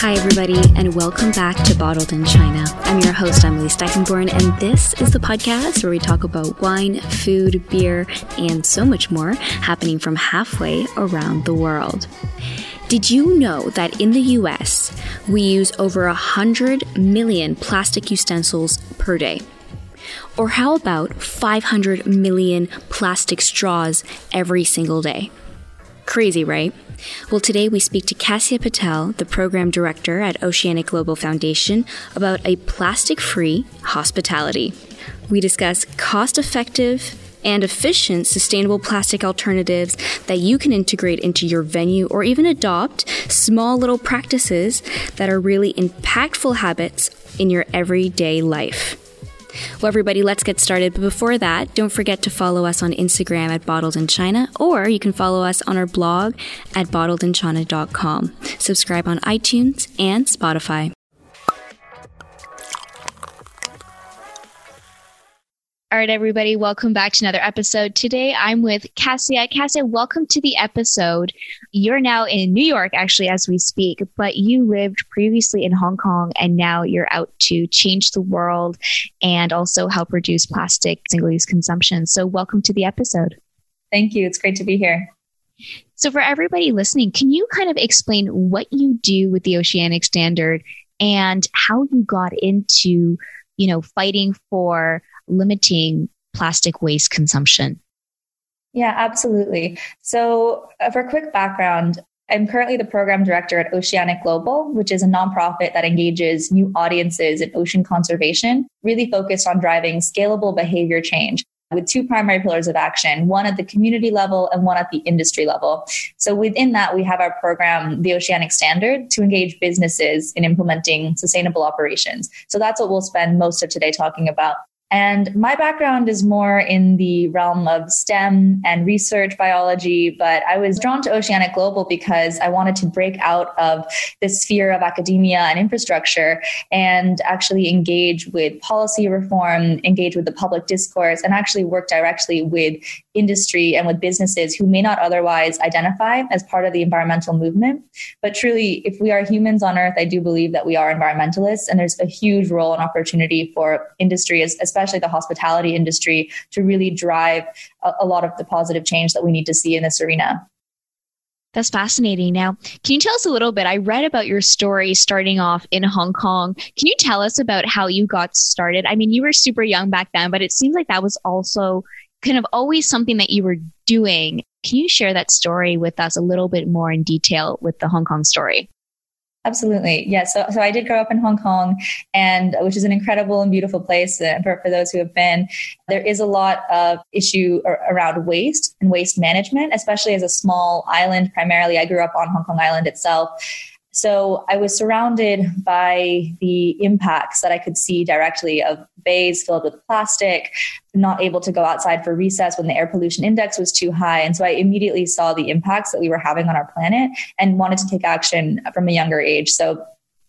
Hi, everybody, and welcome back to Bottled in China. I'm your host, Emily Steichenborn, and this is the podcast where we talk about wine, food, beer, and so much more happening from halfway around the world. Did you know that in the US, we use over 100 million plastic utensils per day? Or how about 500 million plastic straws every single day? Crazy, right? Well, today we speak to Cassia Patel, the program director at Oceanic Global Foundation, about a plastic free hospitality. We discuss cost effective and efficient sustainable plastic alternatives that you can integrate into your venue or even adopt small little practices that are really impactful habits in your everyday life. Well, everybody, let's get started. But before that, don't forget to follow us on Instagram at Bottled in China, or you can follow us on our blog at bottledinchina.com. Subscribe on iTunes and Spotify. All right, everybody, welcome back to another episode. Today I'm with Cassia. Cassia, welcome to the episode. You're now in New York, actually, as we speak, but you lived previously in Hong Kong and now you're out to change the world and also help reduce plastic single use consumption. So, welcome to the episode. Thank you. It's great to be here. So, for everybody listening, can you kind of explain what you do with the Oceanic Standard and how you got into, you know, fighting for limiting plastic waste consumption? Yeah, absolutely. So, uh, for a quick background, I'm currently the program director at Oceanic Global, which is a nonprofit that engages new audiences in ocean conservation, really focused on driving scalable behavior change with two primary pillars of action, one at the community level and one at the industry level. So within that, we have our program, the Oceanic Standard, to engage businesses in implementing sustainable operations. So that's what we'll spend most of today talking about. And my background is more in the realm of STEM and research biology, but I was drawn to Oceanic Global because I wanted to break out of the sphere of academia and infrastructure and actually engage with policy reform, engage with the public discourse, and actually work directly with industry and with businesses who may not otherwise identify as part of the environmental movement. But truly, if we are humans on Earth, I do believe that we are environmentalists, and there's a huge role and opportunity for industry, especially the hospitality industry, to really drive a, a lot of the positive change that we need to see in this arena. That's fascinating. Now, can you tell us a little bit? I read about your story starting off in Hong Kong. Can you tell us about how you got started? I mean, you were super young back then, but it seems like that was also kind of always something that you were doing. Can you share that story with us a little bit more in detail with the Hong Kong story? Absolutely. Yeah. So, so I did grow up in Hong Kong and which is an incredible and beautiful place uh, for, for those who have been. There is a lot of issue around waste and waste management, especially as a small island. Primarily, I grew up on Hong Kong Island itself. So I was surrounded by the impacts that I could see directly of bays filled with plastic, not able to go outside for recess when the air pollution index was too high. And so I immediately saw the impacts that we were having on our planet and wanted to take action from a younger age. So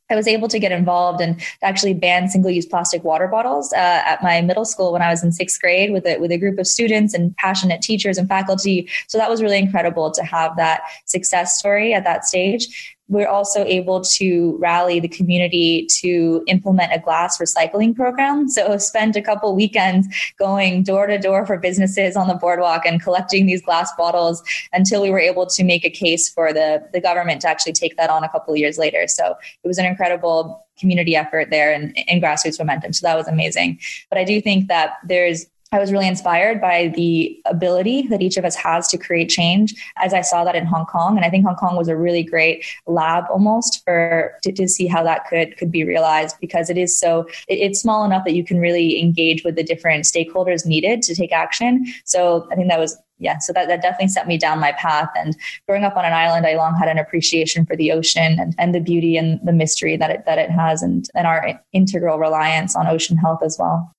I was able to get involved and actually ban single-use plastic water bottles uh, at my middle school when I was in sixth grade with a, with a group of students and passionate teachers and faculty. So that was really incredible to have that success story at that stage we're also able to rally the community to implement a glass recycling program. So spend a couple weekends going door to door for businesses on the boardwalk and collecting these glass bottles until we were able to make a case for the, the government to actually take that on a couple years later. So it was an incredible community effort there and, and grassroots momentum. So that was amazing. But I do think that there's I was really inspired by the ability that each of us has to create change as I saw that in Hong Kong. And I think Hong Kong was a really great lab almost for to, to see how that could could be realized because it is so it, it's small enough that you can really engage with the different stakeholders needed to take action. So I think that was yeah, so that, that definitely set me down my path. And growing up on an island, I long had an appreciation for the ocean and, and the beauty and the mystery that it that it has and, and our integral reliance on ocean health as well.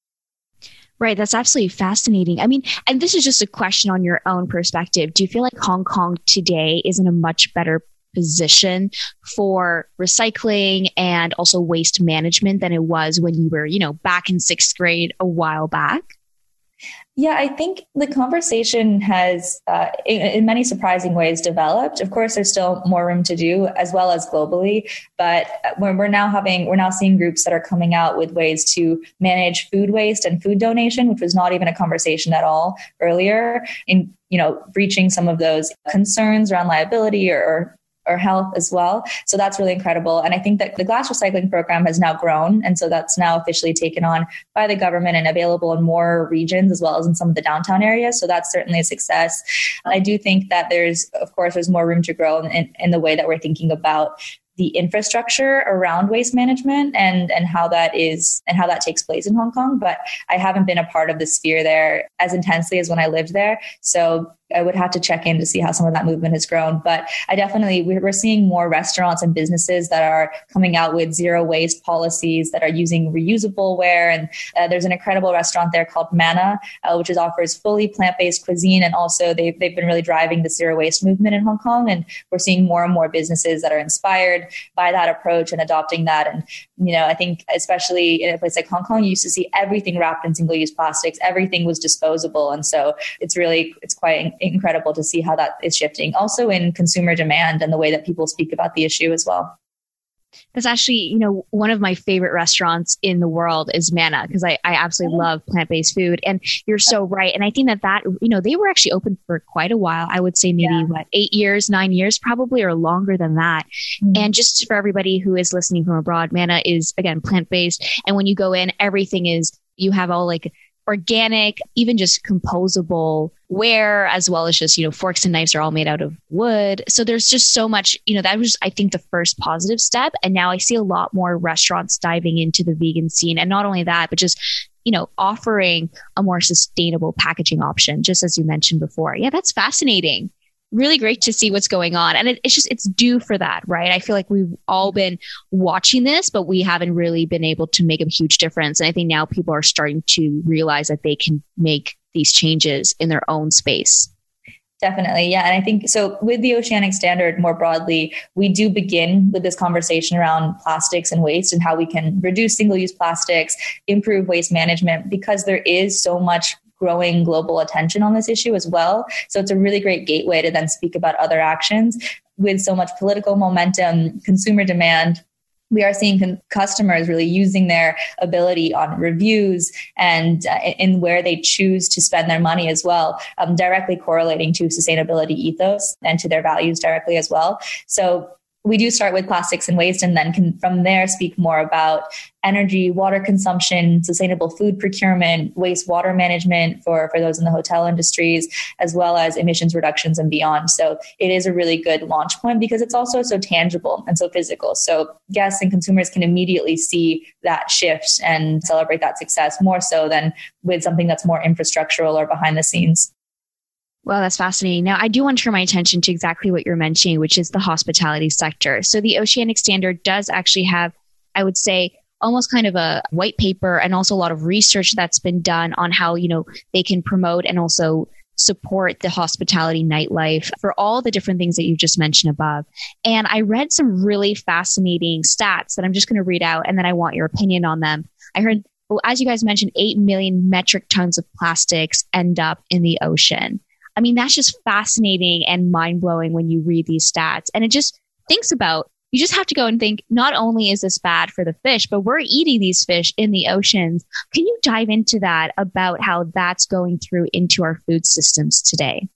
Right. That's absolutely fascinating. I mean, and this is just a question on your own perspective. Do you feel like Hong Kong today is in a much better position for recycling and also waste management than it was when you were, you know, back in sixth grade a while back? Yeah, I think the conversation has, uh, in, in, many surprising ways, developed. Of course, there's still more room to do, as well as globally. But when we're now having, we're now seeing groups that are coming out with ways to manage food waste and food donation, which was not even a conversation at all earlier. In you know, breaching some of those concerns around liability or, or or health as well. So that's really incredible. And I think that the glass recycling program has now grown. And so that's now officially taken on by the government and available in more regions as well as in some of the downtown areas. So that's certainly a success. I do think that there's, of course, there's more room to grow in, in the way that we're thinking about the infrastructure around waste management and and how that is and how that takes place in Hong Kong. But I haven't been a part of the sphere there as intensely as when I lived there. So I would have to check in to see how some of that movement has grown. But I definitely, we're seeing more restaurants and businesses that are coming out with zero waste policies that are using reusable ware. And uh, there's an incredible restaurant there called Mana, uh, which is offers fully plant based cuisine. And also, they've, they've been really driving the zero waste movement in Hong Kong. And we're seeing more and more businesses that are inspired by that approach and adopting that. And, you know, I think, especially in a place like Hong Kong, you used to see everything wrapped in single use plastics, everything was disposable. And so it's really, it's quite incredible to see how that is shifting. Also in consumer demand and the way that people speak about the issue as well. That's actually, you know, one of my favorite restaurants in the world is mana because I, I absolutely mm-hmm. love plant based food. And you're so right. And I think that that, you know, they were actually open for quite a while. I would say maybe yeah. what, eight years, nine years probably, or longer than that. Mm-hmm. And just for everybody who is listening from abroad, mana is, again, plant based. And when you go in, everything is, you have all like organic, even just composable ware, as well as just, you know, forks and knives are all made out of wood. So there's just so much, you know, that was, I think, the first positive step. And now I see a lot more restaurants diving into the vegan scene. And not only that, but just, you know, offering a more sustainable packaging option, just as you mentioned before. Yeah, that's fascinating really great to see what's going on. And it, it's just, it's due for that, right? I feel like we've all been watching this, but we haven't really been able to make a huge difference. And I think now people are starting to realize that they can make these changes in their own space. Definitely. Yeah. And I think so with the oceanic standard more broadly, we do begin with this conversation around plastics and waste and how we can reduce single use plastics, improve waste management, because there is so much growing global attention on this issue as well. So it's a really great gateway to then speak about other actions with so much political momentum, consumer demand, we are seeing con- customers really using their ability on reviews and uh, in where they choose to spend their money as well, um, directly correlating to sustainability ethos and to their values directly as well. So we do start with plastics and waste and then can from there speak more about energy water consumption sustainable food procurement wastewater management for for those in the hotel industries as well as emissions reductions and beyond. So it is a really good launch point because it's also so tangible and so physical. So guests and consumers can immediately see that shift and celebrate that success more so than with something that's more infrastructural or behind the scenes well, that's fascinating. Now, I do want to turn my attention to exactly what you're mentioning, which is the hospitality sector. So, the Oceanic Standard does actually have, I would say, almost kind of a white paper and also a lot of research that's been done on how, you know, they can promote and also support the hospitality nightlife for all the different things that you just mentioned above. And I read some really fascinating stats that I'm just going to read out and then I want your opinion on them. I heard, well, as you guys mentioned, 8 million metric tons of plastics end up in the ocean. I mean, that's just fascinating and mind blowing when you read these stats. And it just thinks about, you just have to go and think, not only is this bad for the fish, but we're eating these fish in the oceans. Can you dive into that about how that's going through into our food systems today?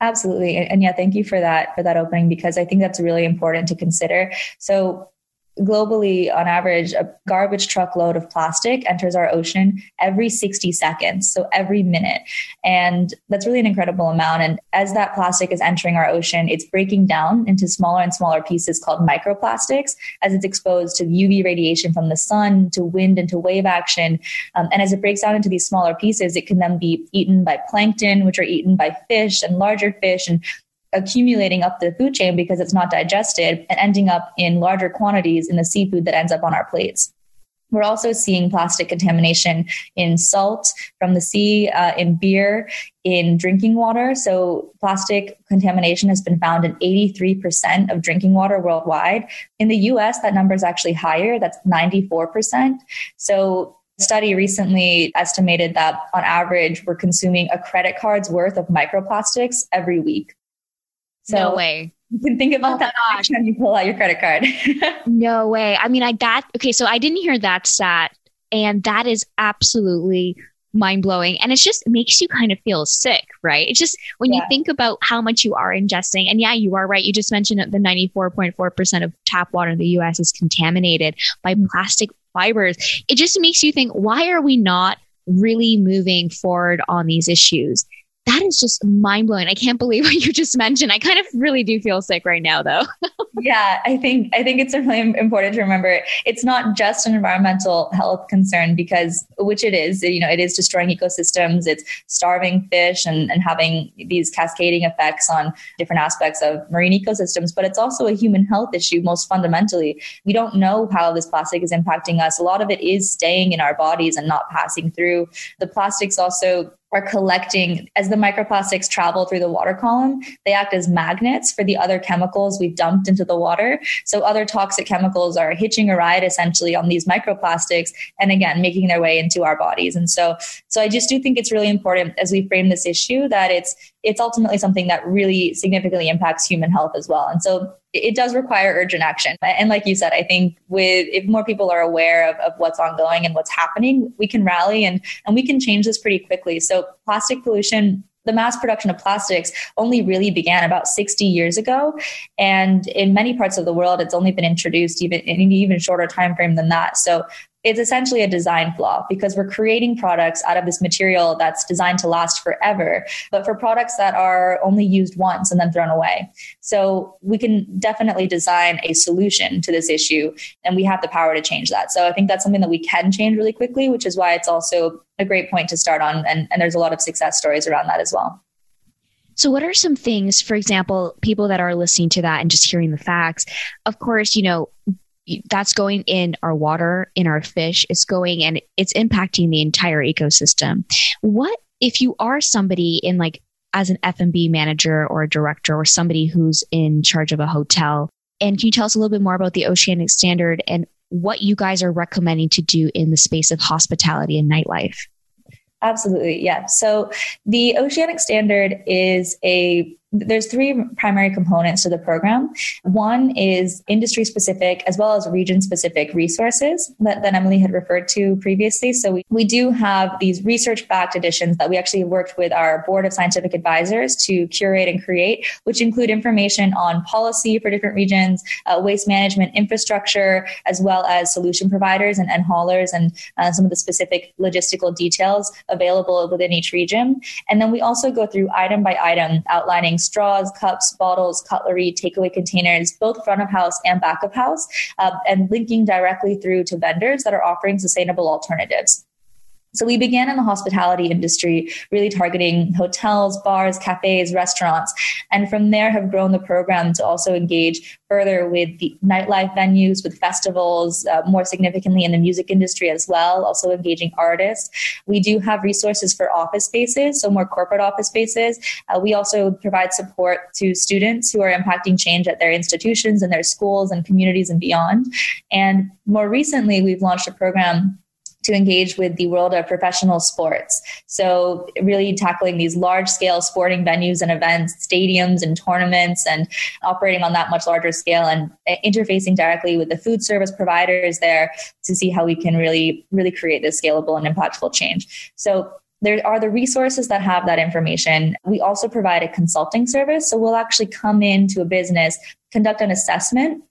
Absolutely. And yeah, thank you for that, for that opening, because I think that's really important to consider. So globally, on average, a garbage truckload of plastic enters our ocean every 60 seconds, so every minute. And that's really an incredible amount. And as that plastic is entering our ocean, it's breaking down into smaller and smaller pieces called microplastics as it's exposed to UV radiation from the sun, to wind, and to wave action. Um, and as it breaks down into these smaller pieces, it can then be eaten by plankton, which are eaten by fish and larger fish. And accumulating up the food chain because it's not digested and ending up in larger quantities in the seafood that ends up on our plates. We're also seeing plastic contamination in salt from the sea, uh, in beer, in drinking water. So, plastic contamination has been found in 83% of drinking water worldwide. In the US, that number is actually higher, that's 94%. So, a study recently estimated that on average, we're consuming a credit card's worth of microplastics every week. So no way. You can think about oh that next time you pull out your credit card. no way. I mean, I that okay. So I didn't hear that stat, and that is absolutely mind blowing. And it just makes you kind of feel sick, right? It's just when yeah. you think about how much you are ingesting, and yeah, you are right. You just mentioned that the 94.4% of tap water in the US is contaminated by mm-hmm. plastic fibers. It just makes you think, why are we not really moving forward on these issues? That is just mind blowing. I can't believe what you just mentioned. I kind of really do feel sick right now, though. yeah, I think I think it's really important to remember it's not just an environmental health concern because, which it is, you know, it is destroying ecosystems. It's starving fish and, and having these cascading effects on different aspects of marine ecosystems. But it's also a human health issue. Most fundamentally, we don't know how this plastic is impacting us. A lot of it is staying in our bodies and not passing through. The plastics also are collecting as the microplastics travel through the water column they act as magnets for the other chemicals we've dumped into the water. So other toxic chemicals are hitching a ride essentially on these microplastics and again making their way into our bodies. And so so i just do think it's really important as we frame this issue that it's it's ultimately something that really significantly impacts human health as well and so it does require urgent action. And like you said, I think with if more people are aware of, of what's ongoing and what's happening, we can rally and, and we can change this pretty quickly. So plastic pollution the mass production of plastics only really began about 60 years ago and in many parts of the world it's only been introduced even in an even shorter time frame than that so it's essentially a design flaw because we're creating products out of this material that's designed to last forever, but for products that are only used once and then thrown away. So we can definitely design a solution to this issue, and we have the power to change that. So I think that's something that we can change really quickly, which is why it's also a great point to start on. And, and there's a lot of success stories around that as well. So, what are some things, for example, people that are listening to that and just hearing the facts? Of course, you know, that's going in our water, in our fish. It's going and it's impacting the entire ecosystem. What if you are somebody in like as an F&B manager or a director or somebody who's in charge of a hotel? And can you tell us a little bit more about the Oceanic Standard and what you guys are recommending to do in the space of hospitality and nightlife? Absolutely. Yeah. So the Oceanic Standard is a there's three primary components to the program. One is industry specific as well as region specific resources that, that Emily had referred to previously. So we, we do have these research backed editions that we actually worked with our board of scientific advisors to curate and create, which include information on policy for different regions, uh, waste management infrastructure, as well as solution providers and, and haulers and uh, some of the specific logistical details available within each region. And then we also go through item by item outlining straws, cups, bottles, cutlery, takeaway containers, both front of house and back of house, uh, and linking directly through to vendors that are offering sustainable alternatives. So we began in the hospitality industry, really targeting hotels, bars, cafes, restaurants, and from there have grown the program to also engage further with the nightlife venues, with festivals, uh, more significantly in the music industry as well, also engaging artists. We do have resources for office spaces, so more corporate office spaces. Uh, we also provide support to students who are impacting change at their institutions and their schools and communities and beyond. And more recently, we've launched a program to engage with the world of professional sports. So, really tackling these large scale sporting venues and events, stadiums and tournaments, and operating on that much larger scale and eh, interfacing directly with the food service providers there to see how we can really, really create this scalable and impactful change. So, there are the resources that have that information. We also provide a consulting service. So we'll actually come into a business, conduct an assessment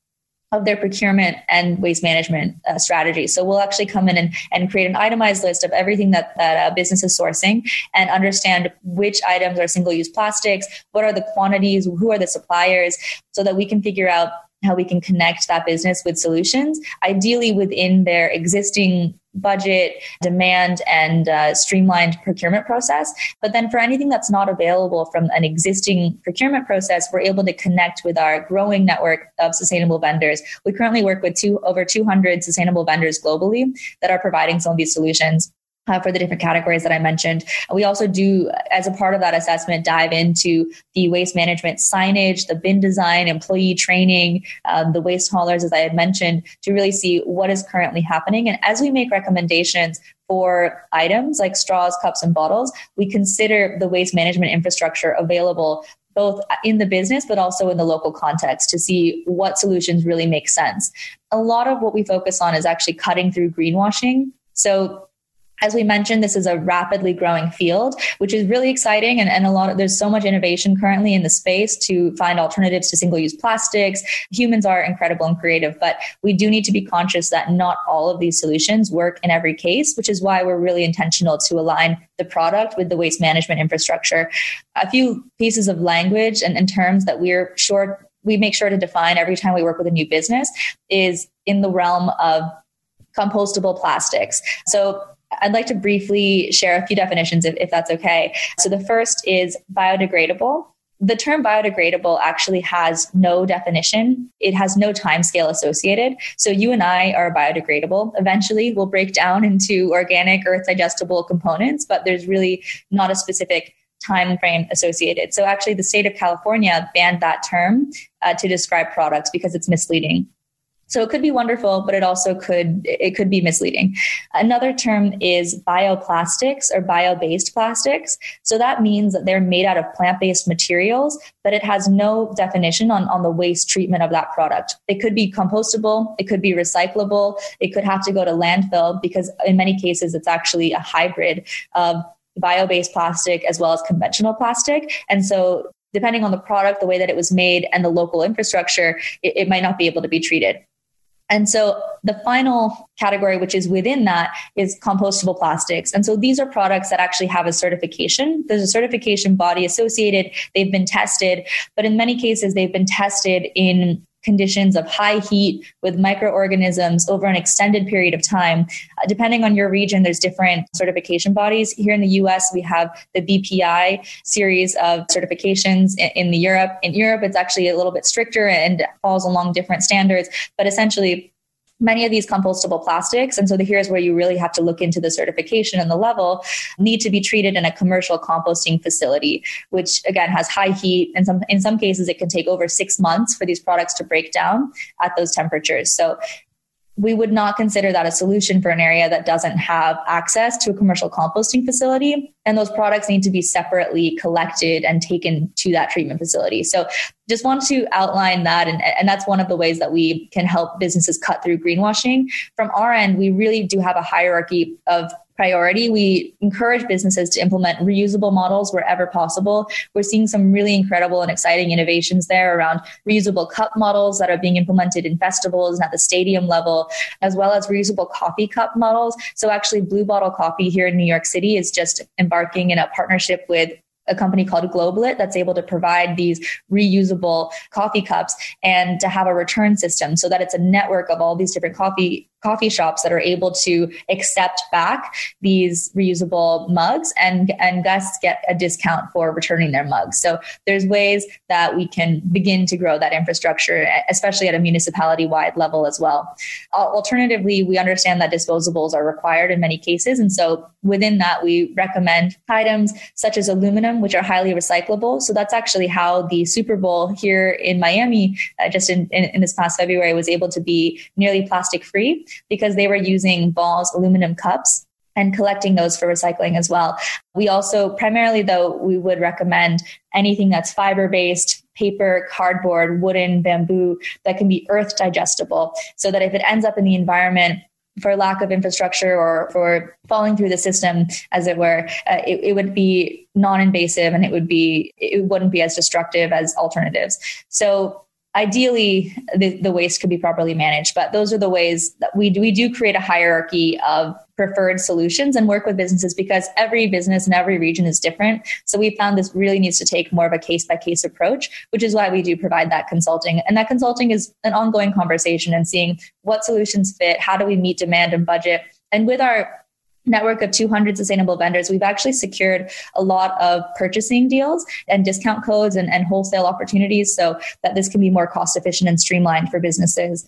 of their procurement and waste management uh, strategy. So we'll actually come in and, and create an itemized list of everything that, that business is sourcing and understand which items are single use plastics, what are the quantities, who are the suppliers, so that we can figure out how we can connect that business with solutions, ideally within their existing budget, demand, and uh, streamlined procurement process. But then for anything that's not available from an existing procurement process, we're able to connect with our growing network of sustainable vendors. We currently work with two, over 200 sustainable vendors globally that are providing some of these solutions uh, for the different categories that I mentioned. We also do, as a part of that assessment, dive into the waste management signage, the bin design, employee training, um, the waste haulers, as I had mentioned, to really see what is currently happening. And as we make recommendations for items like straws, cups, and bottles, we consider the waste management infrastructure available both in the business but also in the local context to see what solutions really make sense. A lot of what we focus on is actually cutting through greenwashing. So as we mentioned, this is a rapidly growing field, which is really exciting. And, and a lot of, there's so much innovation currently in the space to find alternatives to single use plastics. Humans are incredible and creative, but we do need to be conscious that not all of these solutions work in every case, which is why we're really intentional to align the product with the waste management infrastructure. A few pieces of language and, and terms that we're sure we make sure to define every time we work with a new business is in the realm of compostable plastics. So I'd like to briefly share a few definitions if, if that's okay. So the first is biodegradable. The term biodegradable actually has no definition. It has no time scale associated. So you and I are biodegradable. Eventually we'll break down into organic earth digestible components, but there's really not a specific time frame associated. So actually the state of California banned that term uh, to describe products because it's misleading. So it could be wonderful, but it also could it could be misleading. Another term is bioplastics or bio-based plastics. So that means that they're made out of plant-based materials, but it has no definition on, on the waste treatment of that product. It could be compostable, it could be recyclable, it could have to go to landfill because in many cases it's actually a hybrid of bio-based plastic as well as conventional plastic. And so depending on the product, the way that it was made, and the local infrastructure, it, it, might not be able to be treated. And so the final category, which is within that, is compostable plastics. And so these are products that actually have a certification. There's a certification body associated. They've been tested, but in many cases, they've been tested in conditions of high heat with microorganisms over an extended period of time. Uh, depending on your region, there's different certification bodies. Here in the US, we have the BPI series of certifications in, in the Europe. In Europe, it's actually a little bit stricter and falls along different standards, but essentially many of these compostable plastics. And so the, here's where you really have to look into the certification and the level need to be treated in a commercial composting facility which again has high heat. And some in some cases it can take over six months for these products to break down at those temperatures. So we would not consider that a solution for an area that doesn't have access to a commercial composting facility. And those products need to be separately collected and taken to that treatment facility. So just want to outline that. And, and that's one of the ways that we can help businesses cut through greenwashing. From our end, we really do have a hierarchy of priority. We encourage businesses to implement reusable models wherever possible. We're seeing some really incredible and exciting innovations there around reusable cup models that are being implemented in festivals and at the stadium level, as well as reusable coffee cup models. So actually Blue Bottle Coffee here in New York City is just embarking in a partnership with a company called Globelet that's able to provide these reusable coffee cups and to have a return system so that it's a network of all these different coffee coffee shops that are able to accept back these reusable mugs and and guests get a discount for returning their mugs. So there's ways that we can begin to grow that infrastructure especially at a municipality wide level as well. Alternatively we understand that disposables are required in many cases. And so within that we recommend items such as aluminum which are highly recyclable. So that's actually how the super bowl here in miami uh, just in, in, in this past february was able to be nearly plastic free because they were using Ball's aluminum cups and collecting those for recycling as well. We also, primarily though, we would recommend anything that's fiber based, paper, cardboard, wooden, bamboo that can be earth digestible so that if it ends up in the environment, for lack of infrastructure or for falling through the system, as it were, uh, it, it, would be non-invasive and it would be it wouldn't be as destructive as alternatives. So ideally the, the waste could be properly managed but those are the ways that we do we do create a hierarchy of preferred solutions and work with businesses because every business in every region is different. So we found this really needs to take more of a case by case approach which is why we do provide that consulting. And that consulting is an ongoing conversation and seeing what solutions fit how do we meet demand and budget. And with our network of 200 sustainable vendors, we've actually secured a lot of purchasing deals and discount codes and, and wholesale opportunities so that this can be more cost efficient and streamlined for businesses.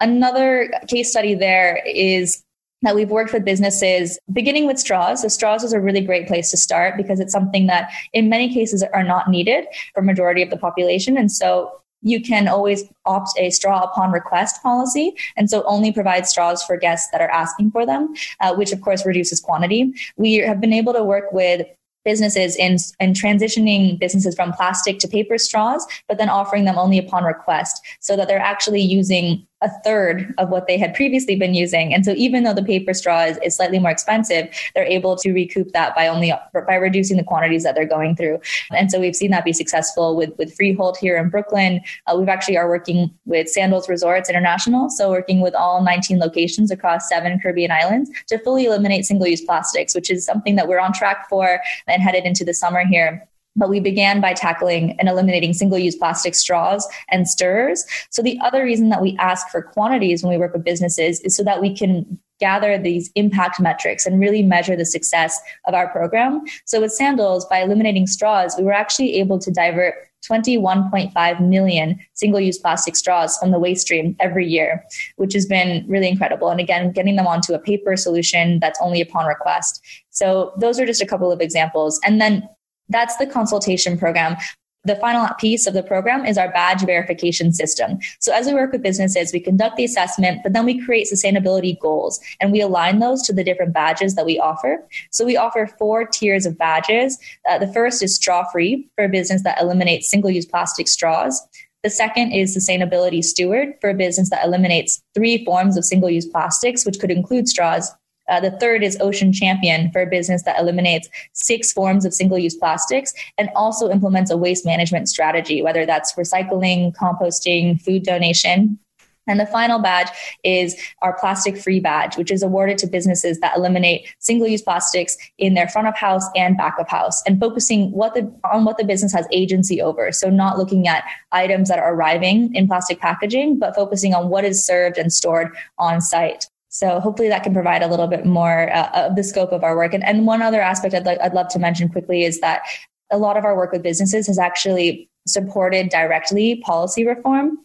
Another case study there is that we've worked with businesses beginning with straws. So straws is a really great place to start because it's something that in many cases are not needed for majority of the population. And so you can always opt a straw upon request policy. And so only provide straws for guests that are asking for them, uh, which of course reduces quantity. We have been able to work with businesses in, in transitioning businesses from plastic to paper straws, but then offering them only upon request so that they're actually using a third of what they had previously been using. And so even though the paper straw is, is, slightly more expensive, they're able to recoup that by only by reducing the quantities that they're going through. And so we've seen that be successful with, with Freehold here in Brooklyn. Uh, we've actually are working with Sandals Resorts International. So working with all 19 locations across seven Caribbean islands to fully eliminate single-use plastics, which is something that we're on track for and headed into the summer here but we began by tackling and eliminating single use plastic straws and stirrers. So, the other reason that we ask for quantities when we work with businesses is so that we can gather these impact metrics and really measure the success of our program. So, with Sandals, by eliminating straws, we were actually able to divert 21.5 million single use plastic straws from the waste stream every year, which has been really incredible. And again, getting them onto a paper solution that's only upon request. So, those are just a couple of examples. And then that's the consultation program. The final piece of the program is our badge verification system. So as we work with businesses, we conduct the assessment, but then we create sustainability goals and we align those to the different badges that we offer. So we offer four tiers of badges. Uh, the first is straw free for a business that eliminates single use plastic straws. The second is sustainability steward for a business that eliminates three forms of single use plastics, which could include straws, uh, the third is Ocean Champion for a business that eliminates six forms of single use plastics and also implements a waste management strategy, whether that's recycling, composting, food donation. And the final badge is our plastic free badge, which is awarded to businesses that eliminate single use plastics in their front of house and back of house and focusing what the, on what the business has agency over. So not looking at items that are arriving in plastic packaging, but focusing on what is served and stored on site. So hopefully that can provide a little bit more uh, of the scope of our work. And, and one other aspect I'd, like, I'd love to mention quickly is that a lot of our work with businesses has actually supported directly policy reform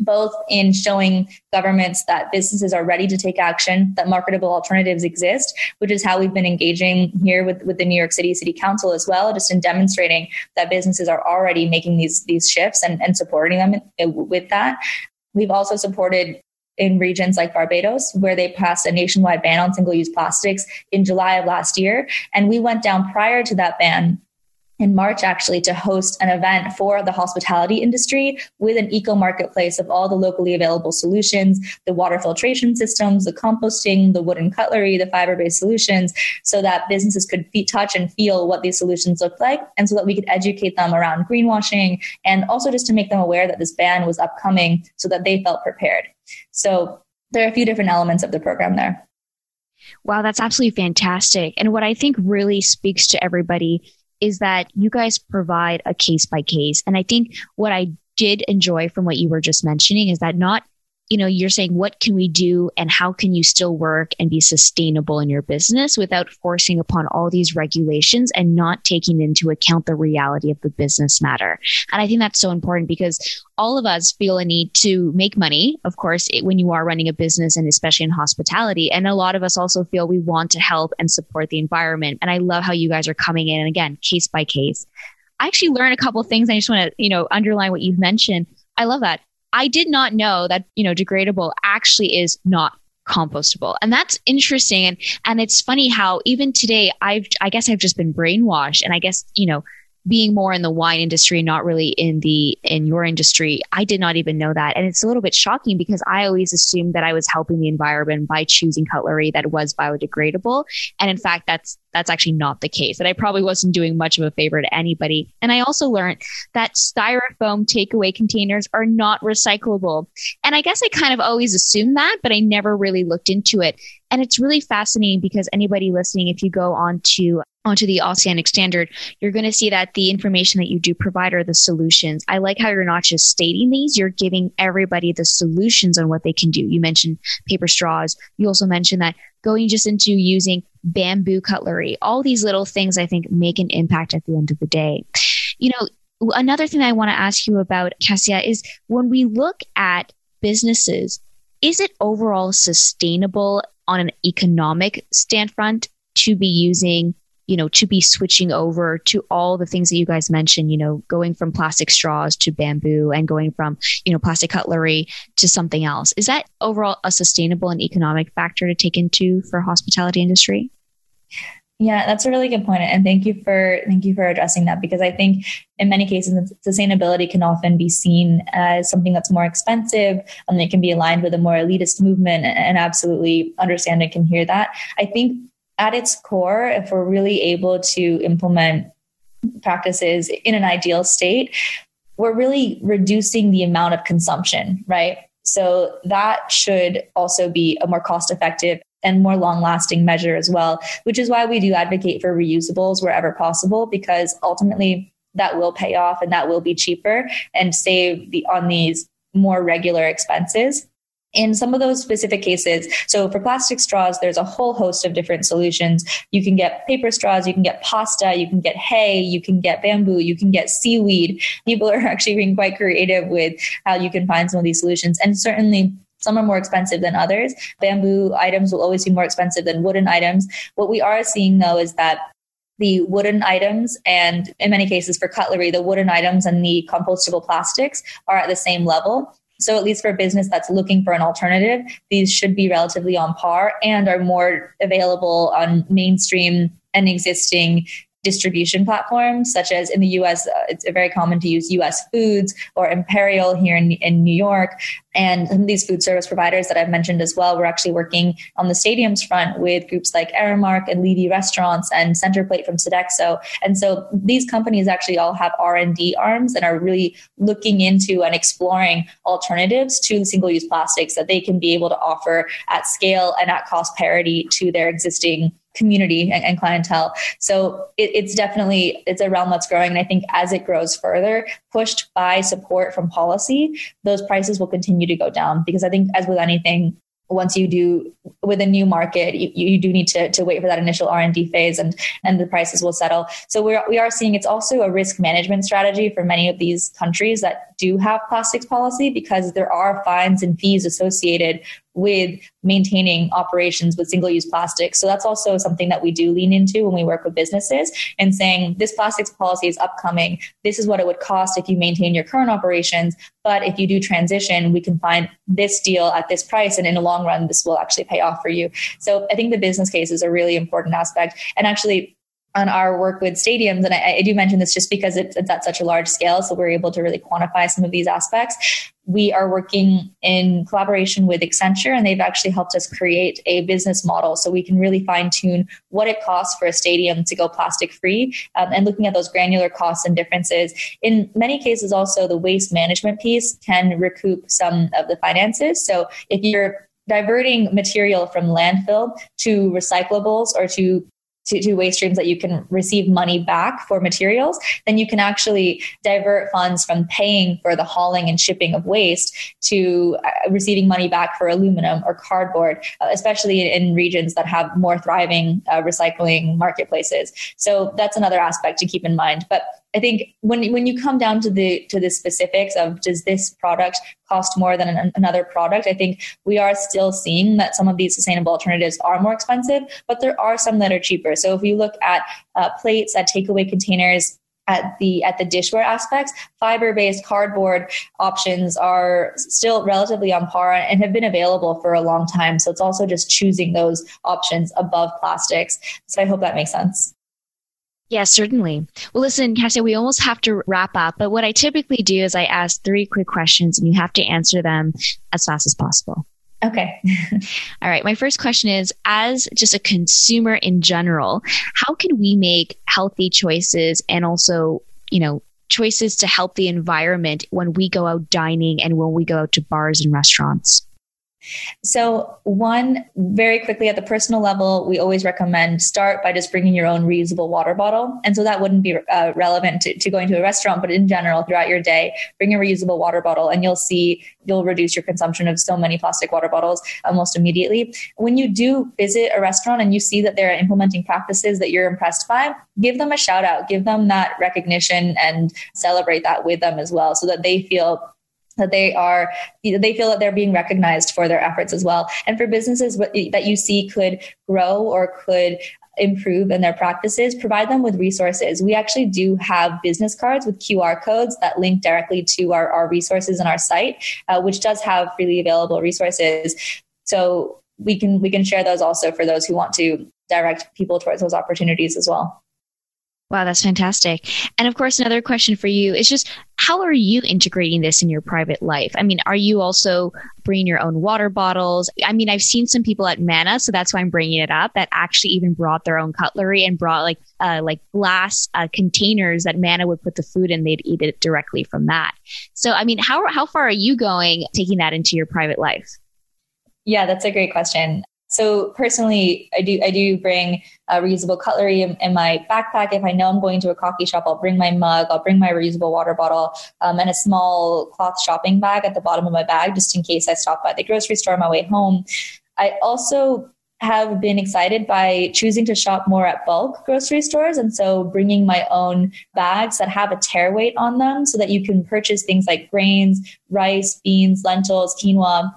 both in showing governments that businesses are ready to take action, that marketable alternatives exist, which is how we've been engaging here with, with the New York City City Council as well, just in demonstrating that businesses are already making these, these shifts and, and supporting them with that. We've also supported in regions like Barbados, where they passed a nationwide ban on single use plastics in July of last year. And we went down prior to that ban in March actually to host an event for the hospitality industry with an eco marketplace of all the locally available solutions, the water filtration systems, the composting, the wooden cutlery, the fiber based solutions, so that businesses could touch and feel what these solutions look like, and so that we could educate them around greenwashing and also just to make them aware that this ban was upcoming so that they felt prepared. So there are a few different elements of the program there. Wow, that's absolutely fantastic. And what I think really speaks to everybody is that you guys provide a case by case. And I think what I did enjoy from what you were just mentioning is that not you know, you're saying what can we do and how can you still work and be sustainable in your business without forcing upon all these regulations and not taking into account the reality of the business matter. And I think that's so important because all of us feel a need to make money, of course, when you are running a business and especially in hospitality. And a lot of us also feel we want to help and support the environment. And I love how you guys are coming in and again, case by case. I actually learned a couple things. I just want to, you know, underline what you've mentioned. I love that. I did not know that, you know, degradable actually is not compostable. And that's interesting. And, and it's funny how even today, I've, I guess I've just been brainwashed. And I guess, you know, being more in the wine industry, not really in the in your industry, I did not even know that. And it's a little bit shocking because I always assumed that I was helping the environment by choosing cutlery that was biodegradable. And in fact, that's that's actually not the case. That I probably wasn't doing much of a favor to anybody. And I also learned that styrofoam takeaway containers are not recyclable. And I guess I kind of always assumed that, but I never really looked into it. And it's really fascinating because anybody listening, if you go on to onto the oceanic standard, you're going to see that the information that you do provide are the solutions. I like how you're not just stating these, you're giving everybody the solutions on what they can do. You mentioned paper straws. You also mentioned that going just into using bamboo cutlery. All these little things I think make an impact at the end of the day. You know, another thing I want to ask you about, Cassia, is when we look at businesses, is it overall sustainable on an economic standpoint to be using you know, to be switching over to all the things that you guys mentioned, you know, going from plastic straws to bamboo and going from, you know, plastic cutlery to something else. Is that overall a sustainable and economic factor to take into for hospitality industry? Yeah, that's a really good point, and thank you for thank you for addressing that because I think in many cases sustainability can often be seen as something that's more expensive and it can be aligned with a more elitist movement, and absolutely understand and can hear that. I think at its core, if we're really able to implement practices in an ideal state, we're really reducing the amount of consumption, right? So that should also be a more cost effective and more long lasting measure as well, which is why we do advocate for reusables wherever possible, because ultimately that will pay off and that will be cheaper and save the on these more regular expenses. In some of those specific cases so for plastic straws there's a whole host of different solutions. You can get paper straws you can get pasta you can get hay you can get bamboo you can get seaweed. People are actually being quite creative with how you can find some of these solutions. And certainly some are more expensive than others. Bamboo items will always be more expensive than wooden items. What we are seeing though is that the wooden items and in many cases for cutlery, the wooden items and the compostable plastics are at the same level. So at least for a business that's looking for an alternative, these should be relatively on par and are more available on mainstream and existing distribution platforms, such as in the US, uh, it's very common to use US Foods or Imperial here in, in New York. And some of these food service providers that I've mentioned as well, we're actually working on the stadiums front with groups like Aramark and Levy Restaurants and Centerplate from Sodexo. And so these companies actually all have R&D arms and are really looking into and exploring alternatives to single-use plastics that they can be able to offer at scale and at cost parity to their existing community and, and clientele. So it, it's definitely it's a realm that's growing, and I think as it grows further, pushed by support from policy, those prices will continue to go down. Because I think, as with anything, once you do with a new market you, you do need to, to wait for that initial r&d phase and and the prices will settle so we're, we are seeing it's also a risk management strategy for many of these countries that do have plastics policy because there are fines and fees associated with maintaining operations with single use plastics. So that's also something that we do lean into when we work with businesses and saying this plastics policy is upcoming. This is what it would cost if you maintain your current operations. But if you do transition, we can find this deal at this price. And in the long run, this will actually pay off for you. So I think the business case is a really important aspect. And actually, on our work with stadiums, and I, I do mention this just because it's, it's, at such a large scale, so we're able to really quantify some of these aspects. We are working in collaboration with Accenture, and they've actually helped us create a business model so we can really fine tune what it costs for a stadium to go plastic free um, and looking at those granular costs and differences. In many cases, also, the waste management piece can recoup some of the finances. So if you're diverting material from landfill to recyclables or to to, waste streams that you can receive money back for materials, then you can actually divert funds from paying for the hauling and shipping of waste to uh, receiving money back for aluminum or cardboard, uh, especially in regions that have more thriving uh, recycling marketplaces. So that's another aspect to keep in mind. But I think when when you come down to the to the specifics of does this product cost more than an, another product, I think we are still seeing that some of these sustainable alternatives are more expensive, but there are some that are cheaper. So if you look at uh, plates, at takeaway containers, at the at the dishware aspects fiber based cardboard options are still relatively on par and have been available for a long time. So it's also just choosing those options above plastics. So i hope that makes sense yeah, certainly. Well, listen, Cassia, we almost have to wrap up, but what I typically do is I ask three quick questions and you have to answer them as fast as possible. Okay. All right. My first question is as just a consumer in general, how can we make healthy choices and also, you know, choices to help the environment when we go out dining and when we go out to bars and restaurants? So, one, very quickly at the personal level, we always recommend start by just bringing your own reusable water bottle. And so that wouldn't be uh, relevant to, to, going to a restaurant, but in general, throughout your day, bring a reusable water bottle and you'll see you'll reduce your consumption of so many plastic water bottles almost immediately. When you do visit a restaurant and you see that they're implementing practices that you're impressed by, give them a shout out, give them that recognition and celebrate that with them as well so that they feel that they are they feel that they're being recognized for their efforts as well and for businesses that you see could grow or could improve in their practices, provide them with resources. We actually do have business cards with QR codes that link directly to our, our resources and our site, uh, which does have freely available resources. So we can we can share those also for those who want to direct people towards those opportunities as well. Wow, that's fantastic. And of course, another question for you is just how are you integrating this in your private life? I mean, are you also bringing your own water bottles? I mean, I've seen some people at Mana, so that's why I'm bringing it up, that actually even brought their own cutlery and brought like uh, like glass uh, containers that Mana would put the food in. They'd eat it directly from that. So, I mean, how how far are you going taking that into your private life? Yeah, that's a great question. So personally, I do I do bring a reusable cutlery in, in, my backpack. If I know I'm going to a coffee shop, I'll bring my mug, I'll bring my reusable water bottle, um, and a small cloth shopping bag at the bottom of my bag, just in case I stop by the grocery store on my way home. I also have been excited by choosing to shop more at bulk grocery stores. And so bringing my own bags that have a tare weight on them so that you can purchase things like grains, rice, beans, lentils, quinoa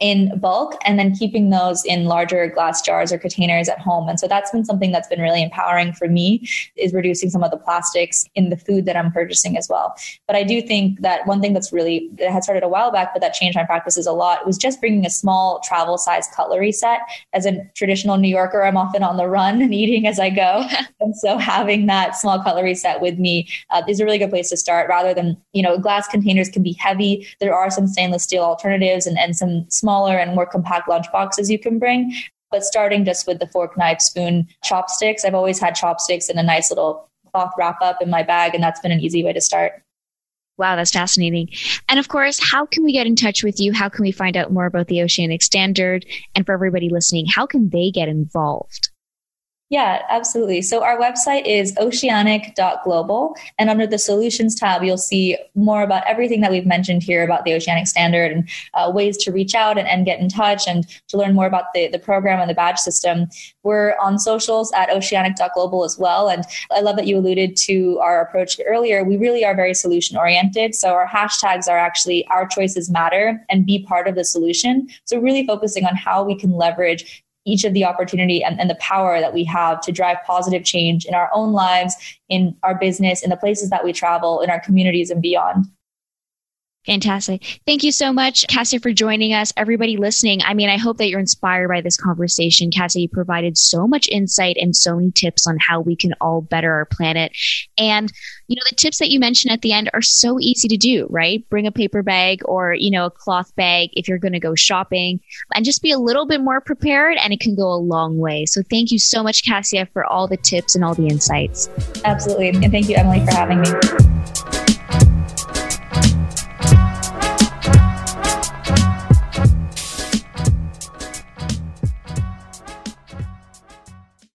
in bulk and then keeping those in larger glass jars or containers at home. And so that's been something that's been really empowering for me is reducing some of the plastics in the food that I'm purchasing as well. But I do think that one thing that's really that had started a while back, but that changed my practices a lot was just bringing a small travel size cutlery set. As a traditional New Yorker, I'm often on the run and eating as I go. and so having that small cutlery set with me uh, is a really good place to start rather than, you know, glass containers can be heavy. There are some stainless steel alternatives and, and some smaller and more compact lunch boxes you can bring. But starting just with the fork, knife, spoon, chopsticks, I've always had chopsticks in a nice little cloth wrap up in my bag, and that's been an easy way to start. Wow, that's fascinating. And of course, how can we get in touch with you? How can we find out more about the Oceanic Standard? And for everybody listening, how can they get involved? Yeah, absolutely. So our website is oceanic.global. And under the solutions tab, you'll see more about everything that we've mentioned here about the Oceanic Standard and uh, ways to reach out and, and, get in touch and to learn more about the, the program and the badge system. We're on socials at oceanic.global as well. And I love that you alluded to our approach earlier. We really are very solution oriented. So our hashtags are actually our choices matter and be part of the solution. So really focusing on how we can leverage each of the opportunity and, and the power that we have to drive positive change in our own lives, in our business, in the places that we travel, in our communities and beyond. Fantastic. Thank you so much, Cassia, for joining us. Everybody listening, I mean, I hope that you're inspired by this conversation. Cassia, you provided so much insight and so many tips on how we can all better our planet. And, you know, the tips that you mentioned at the end are so easy to do, right? Bring a paper bag or, you know, a cloth bag if you're going to go shopping and just be a little bit more prepared and it can go a long way. So thank you so much, Cassia, for all the tips and all the insights. Absolutely. And thank you, Emily, for having me.